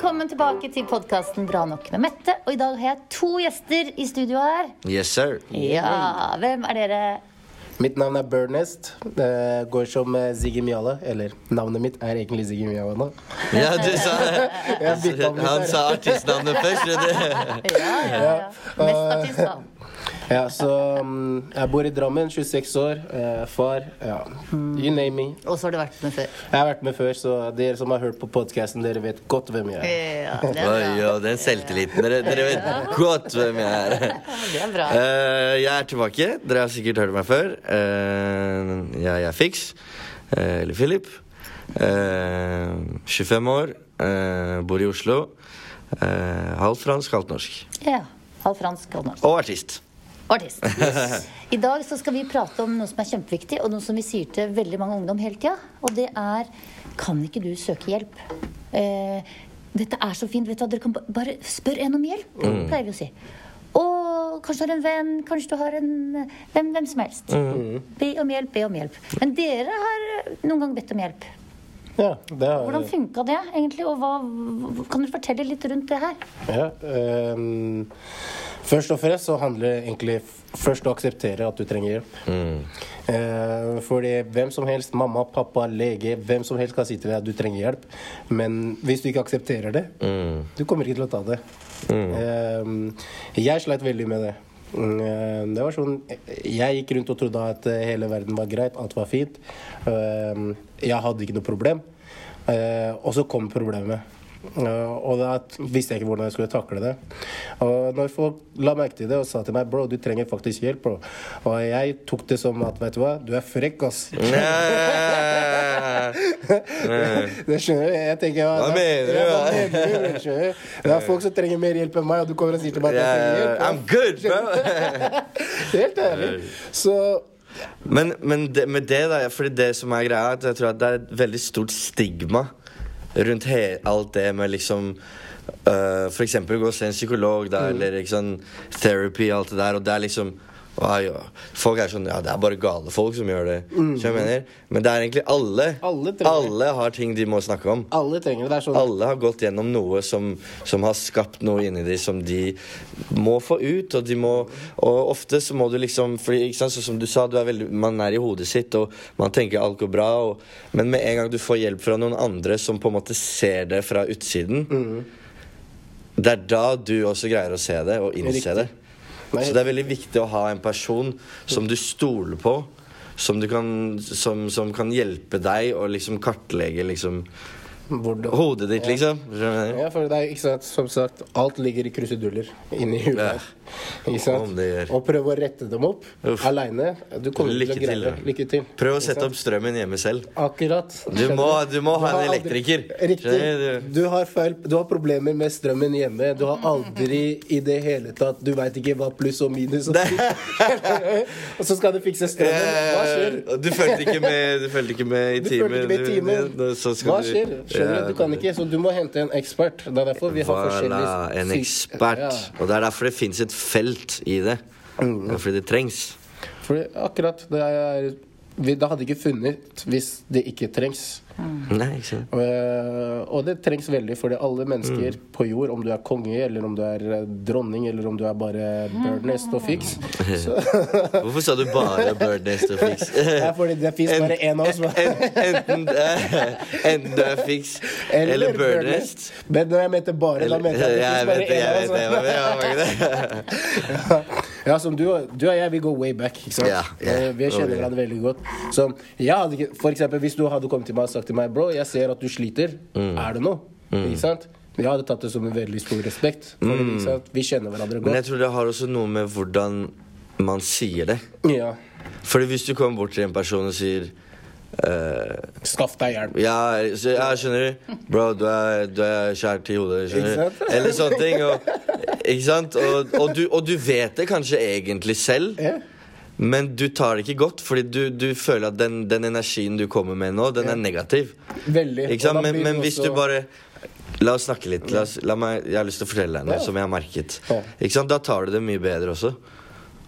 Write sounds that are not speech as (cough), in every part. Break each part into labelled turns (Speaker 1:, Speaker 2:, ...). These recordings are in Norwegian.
Speaker 1: Velkommen tilbake til podkasten Bra nok med Mette. Og i dag har jeg to gjester i studio her.
Speaker 2: Yes, sir.
Speaker 1: Ja, Hvem er dere?
Speaker 3: Mitt navn er Bernest. Det går som eh, Ziggy Mjala. Eller navnet mitt er egentlig Ziggy Mjala nå.
Speaker 2: Ja, du sa (laughs)
Speaker 3: Jeg bytta om litt
Speaker 2: Han
Speaker 3: her.
Speaker 2: sa artistnavnet først. skjønner du.
Speaker 1: Ja, ja, ja. Mest artist, da.
Speaker 3: Ja, så mm, Jeg bor i Drammen, 26 år. eh, far. Ja. You name me.
Speaker 1: Og så har du vært med før.
Speaker 3: Jeg har vært med før, så dere som har hørt på podkasten, dere vet godt hvem jeg er.
Speaker 1: Ja, det er
Speaker 2: Oi, ja, den selvtilliten. Dere, dere vet godt hvem jeg er.
Speaker 1: Det er bra.
Speaker 2: Eh, jeg er tilbake. Dere har sikkert hørt meg før. Eh, jeg er Fix. eh, eller Philip. Eh, 25 år. eh, bor i Oslo. Uh, halvt fransk, halvt norsk.
Speaker 1: Ja. Halv fransk og norsk.
Speaker 2: Og artist.
Speaker 1: Artist. (laughs) I dag så skal vi prate om noe som er kjempeviktig, og noe som vi sier til veldig mange ungdom hele tida. Og det er Kan ikke du søke hjelp? Eh, dette er så fint. vet du hva, Dere kan bare spørre en om hjelp, pleier vi å si. Og kanskje du har en venn, kanskje du har en hvem, hvem som helst. Be om hjelp, be om hjelp. Men dere har eh, noen gang bedt om hjelp.
Speaker 3: Ja, det har
Speaker 1: Hvordan funka det egentlig? Og hva, kan du fortelle litt rundt det her?
Speaker 3: Ja, um, først og fremst så handler det egentlig først å akseptere at du trenger hjelp. Eh, fordi hvem som helst, mamma, pappa, lege, hvem som helst kan si til deg at du trenger hjelp. Men hvis du ikke aksepterer det, du kommer ikke til å ta det. Ehm, jeg sleit veldig med det. Mm, eh, Det var sånn Jeg gikk rundt og trodde at eh, hele verden var greit, alt var fint. Ehm, Jeg hadde ikke noe problem. Eh, Og så kom problemet. Og da visste jeg ikke hvordan jeg skulle takle det. Og når folk la merke til det og sa til meg bro, du trenger faktisk hjelp, bro. Og jeg tok det som at vet du hva, du er frekk, ass. (laughs) (laughs) Det skjønner du? Jeg tenker ja,
Speaker 2: Hva mener du,
Speaker 3: ja. (laughs) Det er folk som trenger mer hjelp enn meg, og du kommer og sier til meg at jeg trenger hjelp.
Speaker 2: I'm good, bro.
Speaker 3: Helt ærlig. Så
Speaker 2: Men, men det, med det, da Fordi det som er greia, at jeg tror at det er et veldig stort stigma rundt alt det med liksom uh, For eksempel gå og se en psykolog, da, eller ikke sånn therapy, alt det der, og det er liksom «Å, ja. Folk er sånn Ja, det er bare gale folk som gjør det. Mm. jeg mener? Men det er egentlig alle.
Speaker 3: Alle
Speaker 2: alle har ting de må snakke om.
Speaker 3: alle trenger det. Det sånn
Speaker 2: Alle har gått gjennom noe som, som har skapt noe inni dem som de må få ut. Og de må Og ofte så må du liksom fordi, ikke sant, så som du sa, du er veldig, man er i hodet sitt, og man tenker alt går bra. Og, men med en gang du får hjelp fra noen andre som på en måte ser det fra utsiden, det er da du også greier å se det og innse det. Så det er veldig viktig å ha en person som du stoler på. Som, kan, som, som kan hjelpe deg å liksom kartlegge liksom
Speaker 3: hvordan-
Speaker 2: Hodet ditt, liksom. Du hva?
Speaker 3: Ja, for det er ikke sant, som sagt, alt ligger i kruseduller inni huet.
Speaker 2: Ja.
Speaker 3: Ikke sant? Og prøv å rette dem opp
Speaker 2: Uff.
Speaker 3: aleine. Du kommer
Speaker 2: Lykke
Speaker 3: til å greie det. Lykke til.
Speaker 2: Prøv å sette opp strømmen hjemme selv.
Speaker 3: Akkurat.
Speaker 2: Du må, du må ha
Speaker 3: har
Speaker 2: en
Speaker 3: aldri-
Speaker 2: elektriker.
Speaker 3: Riktig.
Speaker 2: Du?
Speaker 3: Du har, feil, du har problemer med strømmen hjemme. Du har aldri i det hele tatt Du veit ikke hva pluss og minus og (laughs) Og så skal du fikse strømmen. Hva skjer?
Speaker 2: Eh, Du fulgte ikke med, du ikke med i timen.
Speaker 3: med i timen.
Speaker 2: du-
Speaker 3: Hva
Speaker 2: du-
Speaker 3: skjer? Skjønner du? Du kan ikke, så du må hente en ekspert. Det er derfor vi har
Speaker 2: Voilà,
Speaker 3: forskjellige
Speaker 2: en ekspert.
Speaker 3: Ja.
Speaker 2: Og det er derfor det fins et felt i det.
Speaker 3: Mm.
Speaker 2: Det er fordi det trengs.
Speaker 3: Fordi akkurat det er vi, Det hadde ikke funnet hvis det ikke trengs.
Speaker 2: Nei, ikke.
Speaker 3: Eh, og det trengs veldig fordi alle mennesker
Speaker 2: Mm.
Speaker 3: på jord, om du er konge, eller om du er eh, dronning, eller om du er bare birdnest og fiks (laughs)
Speaker 2: Hvorfor sa du bare Bird Nest og Fix? (laughs)
Speaker 3: Det er fordi det fins bare én av oss.
Speaker 2: En- Enten, enten du er Fix eller Bird Nest.
Speaker 3: Men når jeg mente bare, da mente jeg at det fins bare én av oss. Ja, som du, du og jeg, vi går way back. Ikke sant?
Speaker 2: Yeah.
Speaker 3: Eh, Vi kjenner
Speaker 2: Oh,
Speaker 3: hverandre veldig godt. Så jeg hadde ikke, for eksempel, Hvis du hadde kommet til meg og sagt til meg Bro, jeg ser at du sliter.
Speaker 2: Mm.
Speaker 3: Er det noe? Ikke sant? Jeg hadde tatt det som en veldig stor respekt. Fordi, ikke sant? Vi kjenner hverandre
Speaker 2: godt. Men jeg tror det har også noe med hvordan man sier det.
Speaker 3: Ja.
Speaker 2: Fordi hvis du kommer bort til en person og sier Uh,
Speaker 3: Skaff deg hjelp.
Speaker 2: ja, ja, skjønner du? Bro, du er, du er skjært i hodet. Skjønner du? Eller sånne ting. Og, ikke sant? Og, og, du, og du vet det kanskje egentlig selv.
Speaker 3: Ja.
Speaker 2: Men du tar det ikke godt, fordi du, du føler at den, den energien du kommer med nå, den er negativ.
Speaker 3: Veldig.
Speaker 2: Ikke sant? Men, men hvis
Speaker 3: også-
Speaker 2: du bare La oss snakke litt. La oss, la meg, jeg har lyst til å fortelle deg noe
Speaker 3: Ja.
Speaker 2: som jeg har merket.
Speaker 3: Ja.
Speaker 2: Ikke sant? Da tar du det mye bedre også.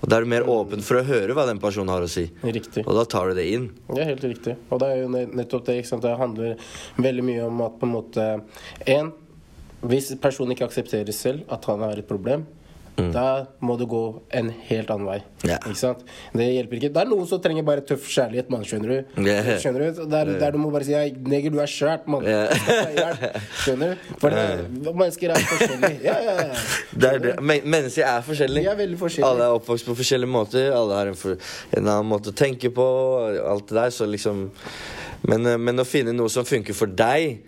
Speaker 2: Og da er du mer åpen for å høre hva den personen har å si.
Speaker 3: Riktig.
Speaker 2: Og da tar du det inn.
Speaker 3: Det er helt riktig. Og det er jo nettopp det. ikke sant? Det handler veldig mye om at på en måte En, Hvis personen ikke aksepterer selv at han har et problem, da må du gå en helt annen vei.
Speaker 2: Mm. Ja.
Speaker 3: Ikke sant? Det hjelper ikke. Det er noen som trenger bare tøff kjærlighet, mann. Skjønner du?
Speaker 2: Yeah.
Speaker 3: Skjønner du? Der, der du må bare si 'Neger, du er skjørt, mann'.
Speaker 2: Yeah. (laughs)
Speaker 3: Skjønner du? For det, mennesker er forskjellige. Ja, ja,
Speaker 2: er det. Men, mennesker er forskjellige.
Speaker 3: Er forskjellige.
Speaker 2: Alle er oppvokst på forskjellige måter. Alle har en, for, en annen måte å tenke på. Alt det der, så liksom men, eh, men å finne noe som funker for deg,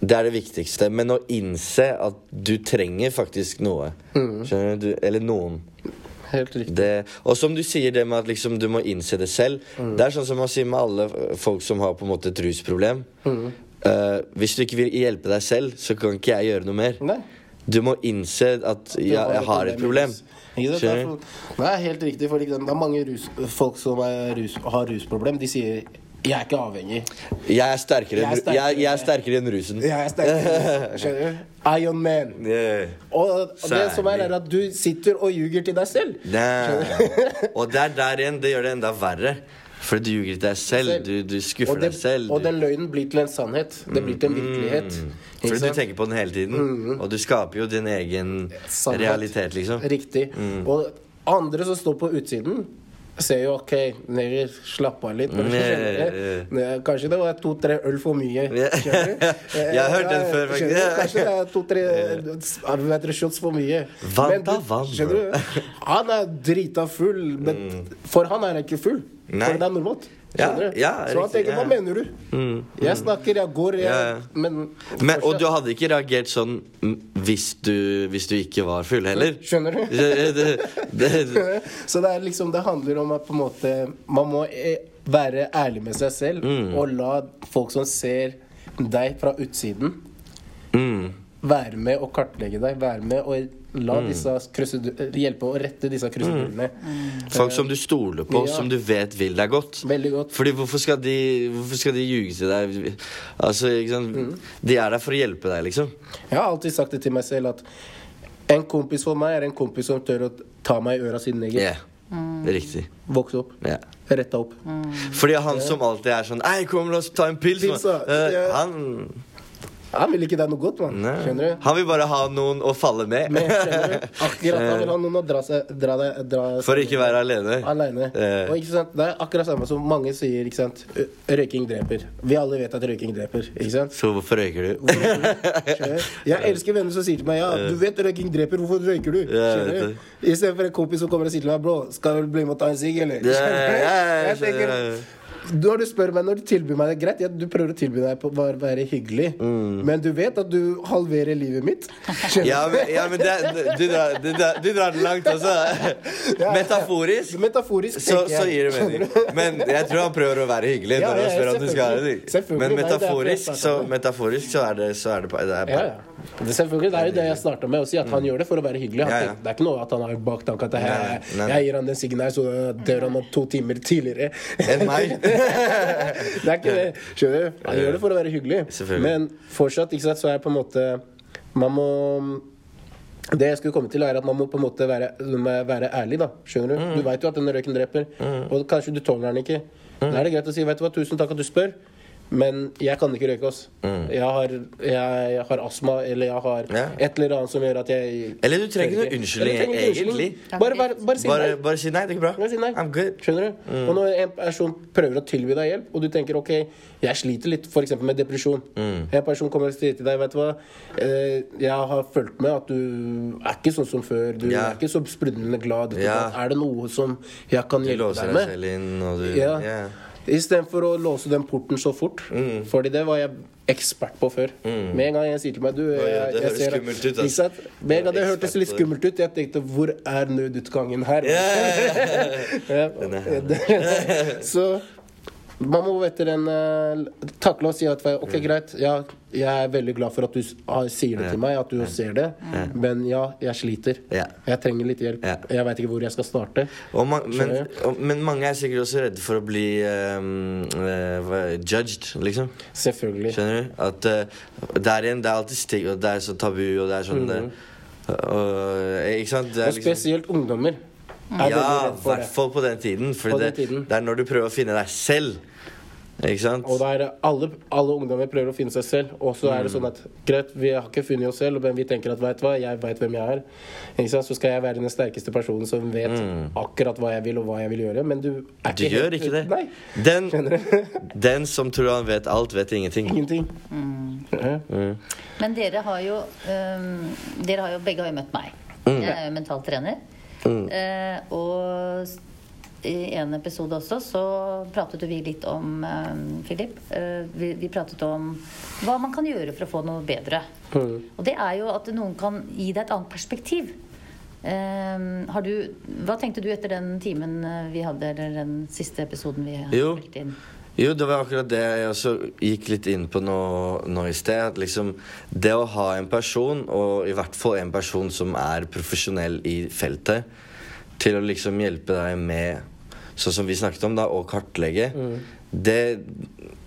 Speaker 2: det er det viktigste. Men å innse at du trenger faktisk noe.
Speaker 3: Mm.
Speaker 2: Skjønner du? Eller noen.
Speaker 3: Helt riktig.
Speaker 2: Det, og som du sier det med at liksom du må innse det selv.
Speaker 3: Mm.
Speaker 2: Det er sånn som man sier med alle folk som har på en måte et rusproblem.
Speaker 3: Mm.
Speaker 2: Uh, hvis du ikke vil hjelpe deg selv, så kan ikke jeg gjøre noe mer.
Speaker 3: Nei.
Speaker 2: Du må innse at ja, jeg har et problem.
Speaker 3: Det, er, helt riktig. For det er mange rus, folk som rus, har rusproblem. De sier 'jeg er ikke avhengig'.
Speaker 2: Jeg er sterkere
Speaker 3: Jeg er sterkere.
Speaker 2: jeg, jeg er sterkere enn rusen.
Speaker 3: Jeg er sterkere, (laughs) Skjønner du? Iron Man.
Speaker 2: Yeah.
Speaker 3: Og og det som er, er at du sitter og ljuger til deg selv.
Speaker 2: og Og der, der igjen, det gjør det enda verre. For du ljuger til deg selv. Du, du skuffer
Speaker 3: det,
Speaker 2: deg selv.
Speaker 3: og den løgnen blir til en sannhet. Det blir til en virkelighet. Mm.
Speaker 2: fordi du tenker på den hele tiden. Og du skaper jo din egen
Speaker 3: Sannhet.
Speaker 2: realitet, liksom.
Speaker 3: Riktig. Og andre som står på utsiden, ser jo OK, Neger, slapp av litt.
Speaker 2: Mm, (laughs)
Speaker 3: Kanskje det var to-tre øl for mye. Skjønner du? (laughs)
Speaker 2: Jeg har hørt den før, faktisk.
Speaker 3: Kanskje det er to-tre (laughs) shots for mye. Du-
Speaker 2: vann,
Speaker 3: Skjønner du? Han er drita full, men for han er han ikke full.
Speaker 2: Mm.
Speaker 3: For det er normalt.
Speaker 2: Ja, ja,
Speaker 3: Så han tenker.
Speaker 2: Mm.
Speaker 3: hva mener du? Jeg snakker, jeg går, jeg. Men,
Speaker 2: Men, og du hadde ikke reagert sånn mm, hvis du, hvis du ikke var full, heller?
Speaker 3: Skjønner du?
Speaker 2: Det, det, det, (laughs)
Speaker 3: Så det er liksom Det handler om at på en måte Man må eh, være ærlig med seg selv
Speaker 2: Mm.
Speaker 3: og la folk som ser deg fra utsiden,
Speaker 2: mm.
Speaker 3: Være med og kartlegge deg. Være med og la disse krusedu- hjelpe å rette disse krusedullene.
Speaker 2: Folk som du stoler på,
Speaker 3: Ja.
Speaker 2: som du vet vil deg godt.
Speaker 3: Veldig godt.
Speaker 2: Fordi hvorfor skal de, hvorfor skal de ljuge til deg? Altså, ikke sant?
Speaker 3: Mm.
Speaker 2: De er der for å hjelpe deg, liksom.
Speaker 3: Jeg har alltid sagt det til meg selv at en kompis for meg er en kompis som tør å ta meg i øra siden jeg
Speaker 2: Ja, det er riktig.
Speaker 3: Vokse opp.
Speaker 2: Ja.
Speaker 3: Retta opp.
Speaker 2: Fordi han som alltid er sånn Ei, kom, la oss ta en pils.
Speaker 3: Pils,
Speaker 2: mann». Eh,
Speaker 3: Ja.
Speaker 2: Han
Speaker 3: Han vil ikke deg noe godt, mann. Skjønner du?
Speaker 2: Han vil bare ha noen å falle med.
Speaker 3: med? Akkurat Han vil ha noen å dra seg dra deg dra (laughs)
Speaker 2: For å ikke være alene.
Speaker 3: alene.
Speaker 2: Eh.
Speaker 3: Og ikke sant, det er akkurat samme som mange sier. ikke sant? Røyking dreper. Vi alle vet at røyking dreper. ikke sant?
Speaker 2: Så hvorfor røyker du?
Speaker 3: Jeg (laughs) elsker venner som sier til meg ja, du vet røyking dreper, hvorfor røyker du? Skjønner du? Istedenfor en kompis som kommer og sier til meg bro, skal du bli med og ta en sigg, eller? Skjønner du? Jeg tenker. Når du spør meg når du tilbyr meg det, greit, ja, du prøver å tilby deg på å bare være hyggelig, men du vet at du halverer livet mitt.
Speaker 2: Mm. (laughs) Ja, men, ja, men det, du, drar, du, drar, du drar det langt også. (laughs) Metaforisk.
Speaker 3: Metaforisk
Speaker 2: Så, så gir det mening. Men jeg tror han prøver å være hyggelig. Når han spør om du skal ha det. Men metaforisk, så, metaforisk så er det, så er det, det er bare
Speaker 3: ja. Det, selvfølgelig, det er jo det jeg starta med å si, at han gjør det for å være hyggelig.
Speaker 2: Ja, ja.
Speaker 3: Det er ikke noe at han har baktanke at jeg, jeg gir han den siggen her, så dør han om to timer tidligere.
Speaker 2: Enn meg. (laughs)
Speaker 3: det er ikke det. Skjønner du? Han gjør det for å være hyggelig. Men fortsatt ikke sant, så er på en måte Man må det jeg skulle komme til er at Man må på en måte være, være ærlig. da Skjønner Du
Speaker 2: Mm.
Speaker 3: Du vet jo at denne røyken dreper, og kanskje du tåler den ikke.
Speaker 2: Mm.
Speaker 3: Da er det greit å si vet du hva, 'tusen takk at du spør', men jeg kan ikke røyke. ass.
Speaker 2: Mm.
Speaker 3: jeg, har, jeg, jeg har astma, eller jeg har
Speaker 2: Ja.
Speaker 3: et eller annet som gjør at jeg
Speaker 2: Eller du trenger ikke noe unnskyldning,
Speaker 3: ikke
Speaker 2: egentlig.
Speaker 3: Bare, bare, bare si
Speaker 2: Bare, bare si nei. Det går bra.
Speaker 3: Bare si.
Speaker 2: I'm good.
Speaker 3: Skjønner du?
Speaker 2: Mm.
Speaker 3: Og når en person prøver å tilby deg hjelp, og du tenker ok, jeg sliter litt f.eks. med depresjon.
Speaker 2: Mm.
Speaker 3: En person kommer og sier til deg vet du hva, eh, jeg har fulgt med at du er ikke sånn som før. Du
Speaker 2: Ja.
Speaker 3: er ikke så sprudlende glad.
Speaker 2: Ja.
Speaker 3: Er det noe som jeg kan hjelpe deg med?
Speaker 2: Du låser deg selv inn, og du
Speaker 3: Ja. Istedenfor å låse den porten så fort.
Speaker 2: Mm.
Speaker 3: Fordi det var jeg ekspert på før. Med en gang jeg sier til meg du, jeg,
Speaker 2: ja, det høres skummelt ut,
Speaker 3: Altså. Med en gang det hørtes litt skummelt ut, jeg tenkte hvor er nødutgangen her? (laughs)
Speaker 2: Er. (laughs)
Speaker 3: Så man må etter en uh, takle og si at ok,
Speaker 2: Mm.
Speaker 3: greit, ja, jeg er veldig glad for at du ah, sier det til meg, at du ser det, men ja, jeg sliter. Jeg trenger litt hjelp. Jeg veit ikke hvor jeg skal starte.
Speaker 2: Man, men, og, men mange er sikkert også redde for å bli ehm, uh, judged, liksom.
Speaker 3: Selvfølgelig.
Speaker 2: Skjønner du? At uh, der igjen, det er alltid stig, og det er så tabu, og det er sånn det, og, Ikke sant?
Speaker 3: Og spesielt ungdommer. Er
Speaker 2: Ja, i hvert fall på den tiden. For det, det er når du prøver å finne deg selv, Ikke sant?
Speaker 3: Og da er det alle, alle ungdommer prøver å finne seg selv. Og så er det sånn at greit, vi har ikke funnet oss selv, men vi tenker at vet hva, jeg vet hvem jeg er. Ikke sant? Så skal jeg være den sterkeste personen som vet akkurat hva jeg vil, og hva jeg vil gjøre. Men du er
Speaker 2: Du
Speaker 3: ikke
Speaker 2: gjør
Speaker 3: helt-
Speaker 2: ikke det.
Speaker 3: Nei.
Speaker 2: Den, (laughs) den som tror han vet alt, vet ingenting.
Speaker 3: Ingenting. Mm.
Speaker 1: Men dere har jo um, Dere har jo begge har jo møtt meg. Jeg er jo mental trener. Uh, og s- i en episode også så pratet vi litt om øhm, Philip. eh, vi, vi pratet om hva man kan gjøre for å få noe bedre. Og det er jo at noen kan gi deg et annet perspektiv. Eh, har du, hva tenkte du etter den timen eh, vi hadde, eller den siste episoden vi hadde
Speaker 2: Jo.
Speaker 1: spilt inn?
Speaker 2: Jo, det var akkurat det jeg også gikk litt inn på nå, nå i sted. At liksom det å ha en person, og i hvert fall en person som er profesjonell i feltet, til å liksom hjelpe deg med Sånn som vi snakket om, da, å kartlegge, det,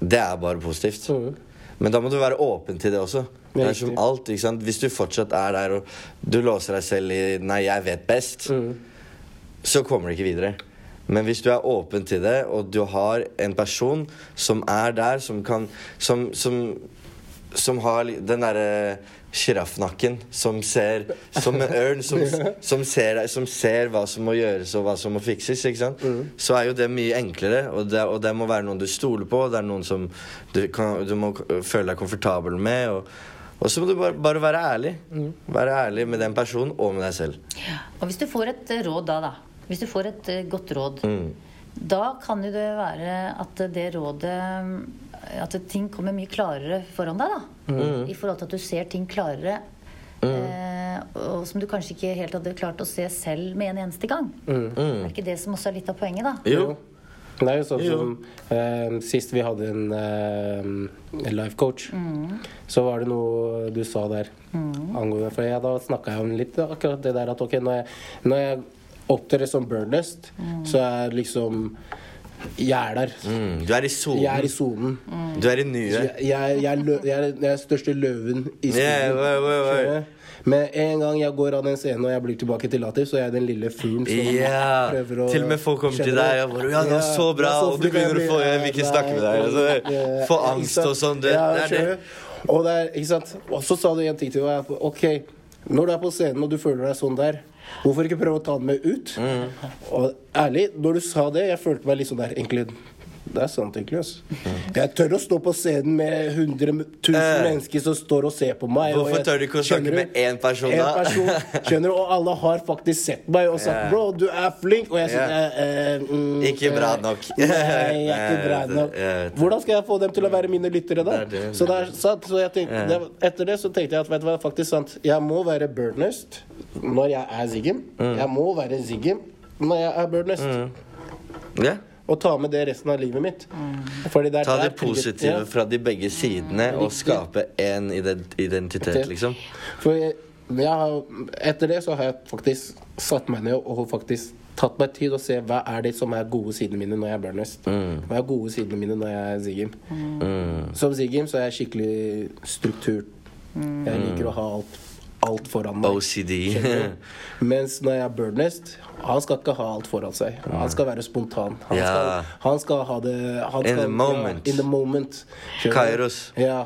Speaker 2: det er bare positivt.
Speaker 3: Mm.
Speaker 2: Men da må du være åpen til det også. Det er som alt, ikke sant? Hvis du fortsatt er der og du låser deg selv i 'nei, jeg vet best', så kommer du ikke videre. Men hvis du er åpen til det, og du har en person som er der, som kan Som, som, som har den derre sjiraffnakken, som ser Som en ørn, som, som, ser, som ser hva som må gjøres, og hva som må fikses, ikke sant? Så er jo det mye enklere, og det, og det må være noen du stoler på, det er noen som du, kan, du må føle deg komfortabel med. og og så må du bare, bare være ærlig. Være ærlig med den personen og med deg selv.
Speaker 1: Og hvis du får et eh, råd da, da Hvis du får et eh, godt råd
Speaker 2: Mm.
Speaker 1: Da kan jo det være at det rådet At ting kommer mye klarere foran deg, da.
Speaker 2: Mm.
Speaker 1: I forhold til at du ser ting klarere. Eh, og som du kanskje ikke helt hadde klart å se selv med en eneste gang.
Speaker 2: Mm.
Speaker 1: Er ikke det som også er litt av poenget, da?
Speaker 2: Jo.
Speaker 3: Det er jo sånn som eh, Sist vi hadde en, eh, en life coach, så var det noe du sa der angående For jeg, da snakka jeg om litt akkurat det der at ok, når jeg, når jeg opptrer som burnest, så er liksom Jeg er der.
Speaker 2: Mm, du er i sonen.
Speaker 3: Jeg er i sonen.
Speaker 2: Du er i nuet.
Speaker 3: Jeg, jeg, jeg, lø- jeg, er, jeg er største løven i skogen.
Speaker 2: Yeah, wait, wait?
Speaker 3: Men en gang jeg går av den scenen og jeg blir tilbake til Latif, så er jeg den lille fuglen som
Speaker 2: Ja.
Speaker 3: prøver å
Speaker 2: Til og med folk kommer til deg og bare Ja, det var så bra,
Speaker 3: så
Speaker 2: og du begynner å få Jeg vil ikke snakke med deg. Altså, få angst og sånn. Det,
Speaker 3: Ja,
Speaker 2: det er det.
Speaker 3: Og, er, sant? og så sa du en ting til meg. Ok, når du er på scenen og du føler deg sånn der, hvorfor ikke prøve å ta den med ut?
Speaker 2: Mm.
Speaker 3: Og ærlig, når du sa det, jeg følte meg litt sånn der egentlig det er sant, egentlig.
Speaker 2: Mm.
Speaker 3: Jeg tør å stå på scenen med 100 000
Speaker 2: Eh.
Speaker 3: mennesker som står og ser på meg.
Speaker 2: Hvorfor
Speaker 3: jeg-
Speaker 2: tør du ikke å snakke med én person,
Speaker 3: En
Speaker 2: da?
Speaker 3: person, (laughs) skjønner du? Og alle har faktisk sett meg og sagt
Speaker 2: yeah.
Speaker 3: 'bro, du er flink'. Og jeg sier
Speaker 2: yeah.
Speaker 3: eh, eh, mm,
Speaker 2: Ikke bra
Speaker 3: eh,
Speaker 2: nok.
Speaker 3: Nei, jeg er ikke (laughs) bra nok. Hvordan skal jeg få dem til å være mine lyttere, da?
Speaker 2: Det det.
Speaker 3: Så, er sant, så jeg tenkte, det, etter det så tenkte jeg at vet du hva, faktisk sant, jeg må være burnest når jeg er Ziggim.
Speaker 2: Mm.
Speaker 3: Jeg må være Ziggim når jeg er burnest.
Speaker 2: Ja.
Speaker 3: Og ta med det resten av livet mitt. Fordi det er
Speaker 2: Ta det positive
Speaker 3: Ja.
Speaker 2: fra de begge sidene og skape én identitet, liksom.
Speaker 3: For jeg, jeg har, etter det så har jeg faktisk satt meg ned og faktisk tatt meg tid og se hva er det som er gode sidene mine når jeg er burnest. Hva er gode sidene mine når jeg er Ziggim.
Speaker 2: Mm.
Speaker 3: Som Ziggim så er jeg skikkelig struktur. Jeg liker å ha alt, alt foran meg.
Speaker 2: OCD. (laughs)
Speaker 3: Mens når jeg er Birdnest, han skal ikke ha alt foran seg. Han skal være spontan. Han,
Speaker 2: Ja.
Speaker 3: skal, han skal ha det han
Speaker 2: In the moment.
Speaker 3: Ja, in the moment.
Speaker 2: Kairos.
Speaker 3: Ja.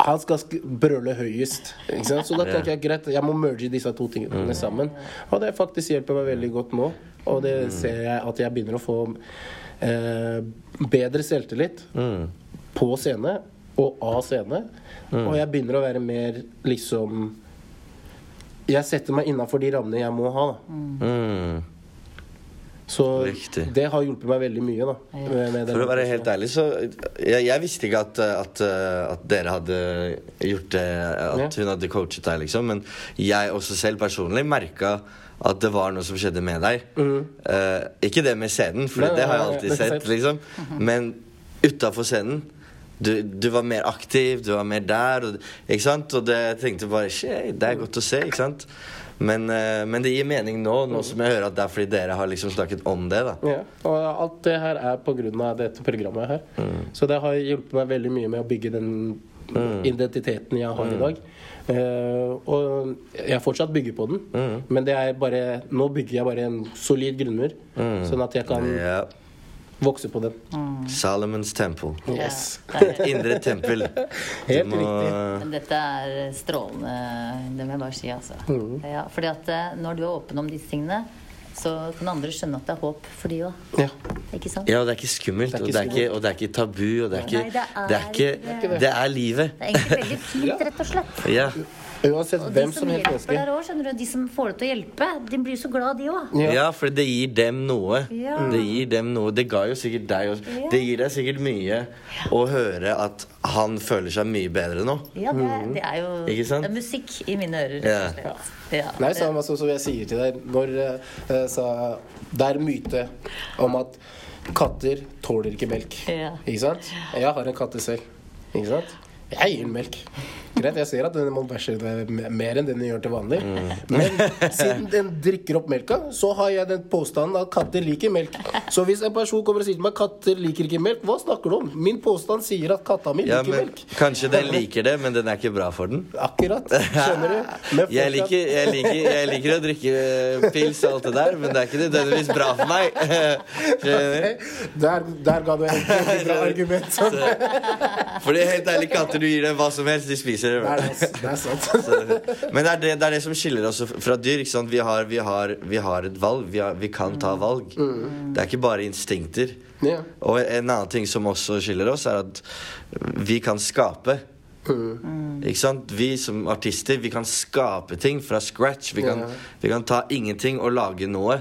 Speaker 3: Han skal sk brøle høyest. Så da tenker jeg greit, jeg må merge disse to tingene sammen. Og det faktisk hjelper meg veldig godt nå. Og det ser jeg at jeg begynner å få eh, bedre selvtillit på scene og av scene. Og jeg begynner å være mer liksom Jeg setter meg innafor de rammene jeg må ha. Da.
Speaker 2: Mm.
Speaker 3: Så
Speaker 2: Riktig.
Speaker 3: det har hjulpet meg veldig mye. da med, med
Speaker 2: For å være helt ærlig, så Jeg, jeg visste ikke at, at, at dere hadde gjort det At hun hadde coachet deg, liksom. Men jeg også selv personlig merka at det var noe som skjedde med deg. Eh, ikke det med scenen, for
Speaker 3: Nei, nei,
Speaker 2: det har jeg
Speaker 3: nei,
Speaker 2: alltid
Speaker 3: nei, er
Speaker 2: sett, liksom. Men utafor scenen du, du var mer aktiv, du var mer der. Og, ikke sant? Og det, tenkte bare Shit, det er godt å se, ikke sant? Men, eh, men det gir mening nå, nå som jeg hører at det er fordi dere har liksom snakket om det. da
Speaker 3: Ja, og alt det her er av dette programmet her. Så det har hjulpet meg veldig mye med å bygge den identiteten jeg har i dag. Uh, og jeg fortsatt bygger på den, men det er bare nå bygger jeg bare en solid grunnmur, sånn at jeg kan
Speaker 2: Ja.
Speaker 3: Vokse på den.
Speaker 2: Salomons temple.
Speaker 3: Yes.
Speaker 1: Ja, er. (laughs)
Speaker 2: Indre tempel.
Speaker 3: Helt
Speaker 2: må
Speaker 1: riktig. dette er strålende, det må jeg bare si, altså.
Speaker 3: Mm.
Speaker 1: Ja, fordi at eh, når du er åpen om disse tingene, så kan andre skjønne at det er håp for de òg.
Speaker 3: Ja.
Speaker 1: Ikke sant?
Speaker 2: Ja, og det er ikke skummelt,
Speaker 3: Det er
Speaker 2: og, det er ikke, og det er ikke tabu, og det er ikke
Speaker 1: Nei, det er
Speaker 2: Det er, ikke,
Speaker 1: ikke
Speaker 2: det er livet.
Speaker 1: Det er egentlig veldig fint, rett og slett.
Speaker 2: Ja.
Speaker 3: Uansett
Speaker 1: Og de
Speaker 3: hvem
Speaker 1: som hjelper
Speaker 3: menneske.
Speaker 1: der òg, skjønner du. De som får det til å hjelpe, de blir så glad, de òg.
Speaker 3: Ja.
Speaker 2: ja, for det gir dem noe.
Speaker 1: Ja.
Speaker 2: Det gir dem noe. Det ga jo sikkert deg også.
Speaker 1: Ja.
Speaker 2: Det gir deg sikkert mye å høre at han føler seg mye bedre nå.
Speaker 1: Ja, det, det er jo
Speaker 2: Ikke sant?
Speaker 1: det er musikk i mine ører.
Speaker 3: Nei, samme som jeg sier til deg når uh, sa, Det er myte om at katter tåler ikke melk.
Speaker 1: Ja.
Speaker 3: Ikke sant? Jeg har en katte selv. Ikke sant? Jeg gir den melk. Greit, jeg ser at den må bæsje mer enn den gjør til vanlig. Men siden den drikker opp melka, så har jeg den påstanden at katter liker melk. Så hvis en person kommer og sier til meg katter liker ikke melk, hva snakker du om? Min påstand sier at katta mi
Speaker 2: Ja,
Speaker 3: liker
Speaker 2: men
Speaker 3: melk.
Speaker 2: Kanskje den liker det, men den er ikke bra for den.
Speaker 3: Akkurat. Skjønner du? (laughs)
Speaker 2: Jeg liker, jeg, liker, jeg liker å drikke eh, pils og alt det der, men det er ikke nødvendigvis bra for meg. (laughs) Skjønner?
Speaker 3: Der, der ga du et veldig bra (laughs) argument.
Speaker 2: Fordi helt ærlig, katter du gir dem hva som helst, de spiser
Speaker 3: Det er,
Speaker 2: det.
Speaker 3: er sant. (laughs)
Speaker 2: Men det er det, det er det som skiller oss fra dyr. ikke sant? Vi har, vi har, vi har et valg. Vi, har, vi kan ta valg. Det er ikke bare instinkter.
Speaker 3: Yeah.
Speaker 2: Og en annen ting som også skiller oss, er at vi kan skape. Ikke sant? Vi som artister vi kan skape ting fra scratch. Vi kan,
Speaker 3: yeah.
Speaker 2: vi kan ta ingenting og lage noe.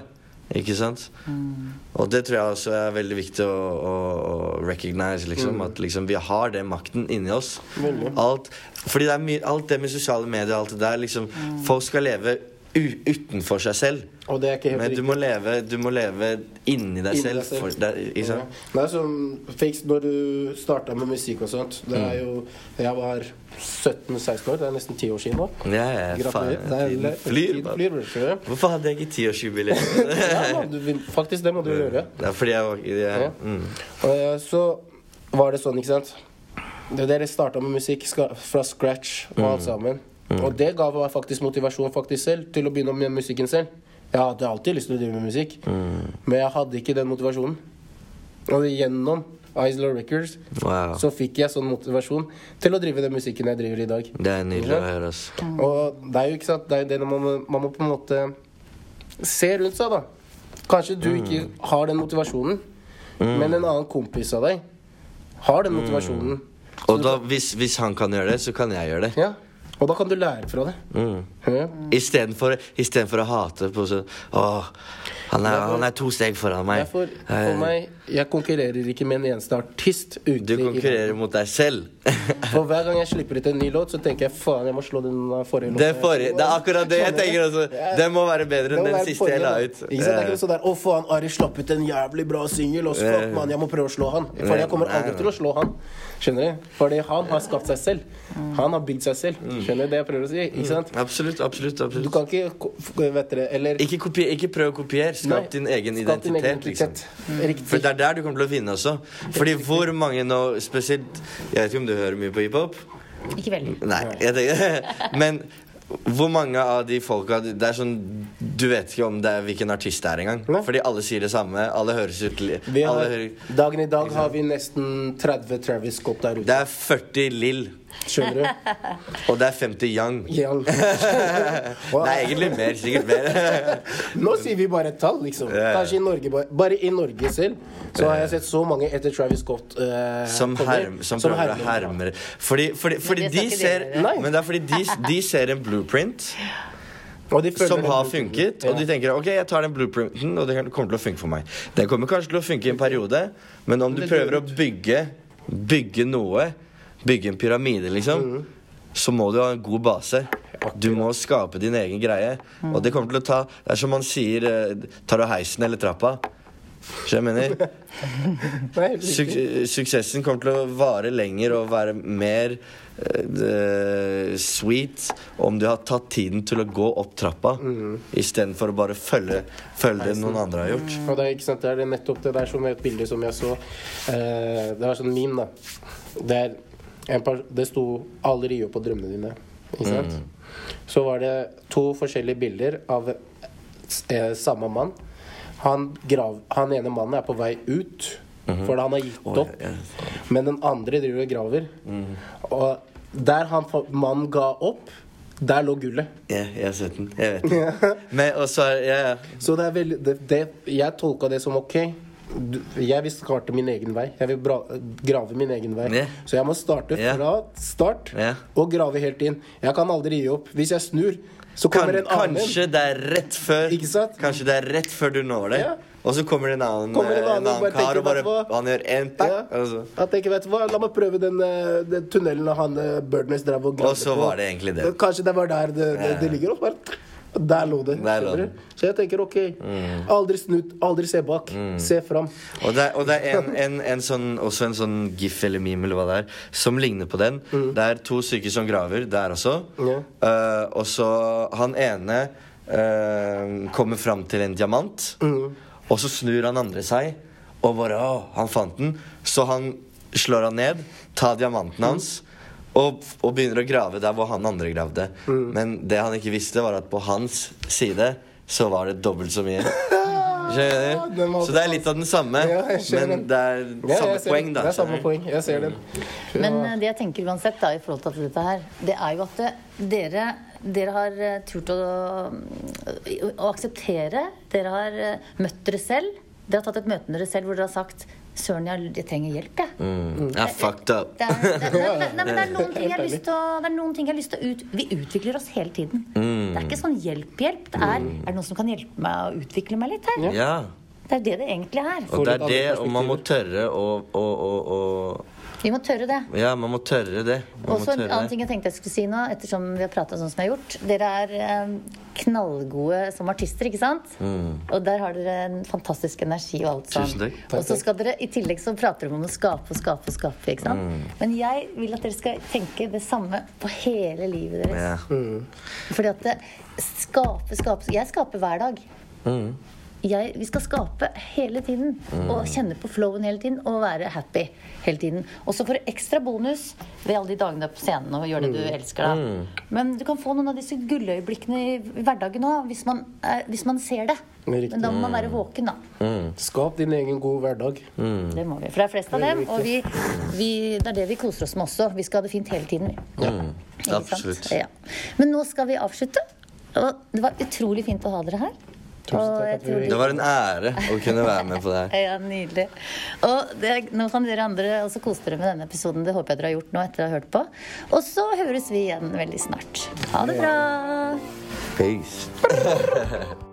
Speaker 2: Ikke sant? Og det tror jeg også er veldig viktig å, å, å recognize. Liksom, At liksom, vi har den makten inni oss.
Speaker 3: Veldig.
Speaker 2: Alt, fordi det er mye, alt det med sosiale medier og alt det der liksom, Folk skal leve utenfor seg selv. Men du må leve, du må leve inni deg
Speaker 3: Inni
Speaker 2: selv.
Speaker 3: deg selv.
Speaker 2: For, er- ikke
Speaker 3: Ja. er som når du starta med musikk og sånt Det er jo Jeg var 17-16 år. Det er nesten 10 år siden nå.
Speaker 2: Ja, ja,
Speaker 3: Gratulerer. er-
Speaker 2: flyr.
Speaker 3: flyr, det?
Speaker 2: Hvorfor hadde jeg ikke tiårsjubileum? (laughs)
Speaker 3: Ja, faktisk, det må du gjøre.
Speaker 2: Er fordi jeg var ja.
Speaker 3: Ja.
Speaker 2: Mm.
Speaker 3: Og eh, så var det sånn, ikke sant Dere starta med musikk fra scratch og
Speaker 2: Mm.
Speaker 3: alt sammen. Og det ga meg faktisk motivasjon faktisk selv til å begynne med musikken selv. Jeg hadde alltid lyst til å drive med musikk,
Speaker 2: Mm.
Speaker 3: men jeg hadde ikke den motivasjonen. Og gjennom Isla Records
Speaker 2: Wow.
Speaker 3: så fikk jeg sånn motivasjon til å drive den musikken jeg driver i dag.
Speaker 2: Det er nydelig å høre.
Speaker 3: Og det er jo ikke sant, det er jo det man, man må på en måte se rundt seg, da. Kanskje du ikke har den motivasjonen, men en annen kompis av deg har den motivasjonen.
Speaker 2: Og da, hvis, hvis han kan gjøre det, så kan jeg gjøre det.
Speaker 3: Ja, Og da kan du lære fra det.
Speaker 2: Mm.
Speaker 3: Ja.
Speaker 2: Istedenfor istedenfor å hate på sånn Å, han er, han er to steg foran meg.
Speaker 3: Derfor, for meg, jeg konkurrerer ikke med en eneste artist
Speaker 2: Du
Speaker 3: i
Speaker 2: konkurrerer mot deg selv. (laughs)
Speaker 3: For hver gang jeg slipper ut en ny låt, så tenker jeg faen, jeg må slå den forrige låten.
Speaker 2: Det, forrige, det er akkurat det jeg tenker også. Det må være bedre enn den siste jeg la ut.
Speaker 3: Ikke sant? Det er ikke sånn der, Å, faen, Ari slapp ut en jævlig bra singel. Og så, fuck, mann, jeg må prøve å slå han. For jeg kommer aldri til å slå han. Skjønner du? Fordi han har skapt seg selv. Han har bygd seg selv. Skjønner du det jeg prøver å si? Ikke sant?
Speaker 2: Absolutt, absolutt.
Speaker 3: Du kan ikke Vet dere, eller
Speaker 2: Ikke, kopier, ikke prøv å kopiere. Skap
Speaker 3: Nei,
Speaker 2: din egen
Speaker 3: skap din egen
Speaker 2: identitet. Liksom.
Speaker 3: identitet.
Speaker 2: For det er der du kommer til å finne også. Fordi hvor mange nå Spesielt Jeg vet ikke om du hører mye på hiphop?
Speaker 1: Ikke veldig.
Speaker 2: Nei. Jeg tenker, (laughs) men hvor mange av de folka Det er sånn Du vet ikke om det er hvilken artist det er engang. Fordi alle sier det samme. Alle høres ut alle hører,
Speaker 3: dagen i dag har vi nesten 30 Travis Scott der ute.
Speaker 2: Det er 40 Lill,
Speaker 3: Skjønner du? (laughs)
Speaker 2: og det er 50 Young.
Speaker 3: Young.
Speaker 2: Nei, egentlig mer. Sikkert mer. (laughs)
Speaker 3: Nå sier vi bare et tall, liksom. Kanskje i Norge bare, bare i Norge selv så har jeg sett så mange etter Travis Scott uh,
Speaker 2: Som, herm, som prøver å herme Fordi, fordi, fordi de ser
Speaker 1: dere.
Speaker 2: Men det er fordi de, de ser en blueprint
Speaker 3: Og de
Speaker 2: som har funket, og de tenker ok, jeg tar den blueprinten, og det kommer til å funke for meg. Den kommer kanskje til å funke i en periode, men om du
Speaker 3: Det
Speaker 2: prøver å bygge Bygge noe, bygge en pyramide, liksom,
Speaker 3: Mm.
Speaker 2: så må du ha en god base. Du må skape din egen greie. Og det kommer til å ta Det er som man sier eh, Tar du heisen eller trappa? Skjønner jeg mener? (laughs) Suk suksessen kommer til å vare lenger og være mer uh, sweet om du har tatt tiden til å gå opp trappa
Speaker 3: Mm.
Speaker 2: istedenfor å bare følge, følge det noen andre har gjort.
Speaker 3: Og det er ikke sant, det er nettopp det der som et bilde som jeg så. Uh, det var sånn meme, da. Det, er det sto 'aldri gi opp på drømmene dine'. Ikke sant?
Speaker 2: Mm.
Speaker 3: Så var det to forskjellige bilder av eh, samme mann. Han, grav, han ene mannen er på vei ut For han har gitt opp. Men den andre driver og graver. Og der han, mannen ga opp, der lå gullet.
Speaker 2: Ja, jeg har sett den. Jeg vet det. (laughs) Men også ja, ja.
Speaker 3: Så det er veldig det, det, Jeg tolka det som ok. Jeg vil starte min egen vei. Jeg vil bra, grave min egen vei.
Speaker 2: Yeah.
Speaker 3: Så jeg må starte
Speaker 2: Ja.
Speaker 3: fra start
Speaker 2: yeah.
Speaker 3: og grave helt inn. Jeg kan aldri gi opp. Hvis jeg snur, så
Speaker 2: Kan,
Speaker 3: en annen.
Speaker 2: kanskje det er rett før? Kanskje det er rett før du når det.
Speaker 3: Ja.
Speaker 2: Og så kommer det en annen,
Speaker 3: det en
Speaker 2: en
Speaker 3: annen
Speaker 2: annen,
Speaker 3: og bare
Speaker 2: kar og bare? Han gjør én
Speaker 3: Ja.
Speaker 2: pakk,
Speaker 3: Jeg tenker, vet du hva, La meg prøve den, eh, den tunnelen han eh, Birdness drev og gravde
Speaker 2: Og så var det egentlig det.
Speaker 3: Kanskje det var der det, det, det ligger. Og bare, der lå det.
Speaker 2: Der lå det.
Speaker 3: Så jeg tenker ok. Aldri snudd, aldri se bak. Se fram.
Speaker 2: Og det er, og det er en, en, en sånn, også en sånn gif eller meme eller hva det er, som ligner på den. Det er to stykker som graver der også.
Speaker 3: Ja.
Speaker 2: Uh, og så han ene uh, kommer fram til en diamant, og så snur han andre seg, og bare Å, han fant den. Så han slår han ned, tar diamanten hans. Og, og begynner å grave der hvor han andre gravde. Men det han ikke visste, var at på hans side så var det dobbelt så mye. Skjønner du? Så det er litt av den samme,
Speaker 3: Ja,
Speaker 2: men det er
Speaker 3: Ja,
Speaker 2: samme poeng, da.
Speaker 3: Det er samme poeng. Jeg ser den.
Speaker 1: Men uh, det jeg tenker uansett da, i forhold til dette her, det er jo at det, dere, dere har eh, turt å, å akseptere. Dere har eh, møtt dere selv. Dere har tatt et møte med dere selv hvor dere har sagt Søren, jeg, jeg trenger hjelp, jeg.
Speaker 2: Mm. er fucked up.
Speaker 1: Det er, det, nei, nei, (laughs) nei, men det er noen ting jeg har lyst til å, jeg ut, Vi utvikler oss hele tiden.
Speaker 2: Mm.
Speaker 1: Det er ikke sånn hjelp-hjelp. Det er, er det noen som kan hjelpe meg å utvikle meg litt her?
Speaker 2: Ja.
Speaker 1: Det er det det egentlig er.
Speaker 2: Og det er det, og man må tørre å, å, å, å
Speaker 1: Vi må tørre det.
Speaker 2: Ja, man må tørre det. Og
Speaker 1: så en annen
Speaker 2: det.
Speaker 1: ting jeg tenkte jeg skulle si nå, ettersom vi har prata sånn som jeg har gjort. Dere er eh, knallgode som artister, ikke sant? Og der har dere en fantastisk energi og alt sånn.
Speaker 2: Mm. Tusen takk.
Speaker 1: Og så skal dere, i tillegg så prater dere om å skape og skape og skape, ikke sant?
Speaker 2: Mm.
Speaker 1: Men jeg vil at dere skal tenke det samme på hele livet deres.
Speaker 2: Ja.
Speaker 1: Fordi at det, skape, skape Jeg skaper hver dag.
Speaker 2: Mm.
Speaker 1: Jeg, vi skal skape hele tiden. Og kjenne på flowen hele tiden. Og være happy hele tiden. Og så får du ekstra bonus ved alle de dagene på scenen og gjør det du elsker. da Men du kan få noen av disse gulløyeblikkene i hverdagen òg, hvis, man hvis man ser det.
Speaker 3: Riktig.
Speaker 1: Men da må man være våken, da.
Speaker 3: Skap din egen gode hverdag.
Speaker 1: Det må vi. For det er flest av dem. Og vi, vi, det er det vi koser oss med også. Vi skal ha det fint hele tiden. Ja. Ikke?
Speaker 2: Absolutt.
Speaker 1: Ja. Men nå skal vi avslutte. Og det var utrolig fint å ha dere her.
Speaker 3: Tusen takk
Speaker 2: Det var en ære å kunne være med på det her. (laughs)
Speaker 1: Ja, nydelig. Og det, nå kan dere andre også kose dere med denne episoden. Det håper jeg dere har gjort nå etter å ha hørt på. Og så høres vi igjen veldig snart. Ha det bra.
Speaker 2: Peace. (laughs)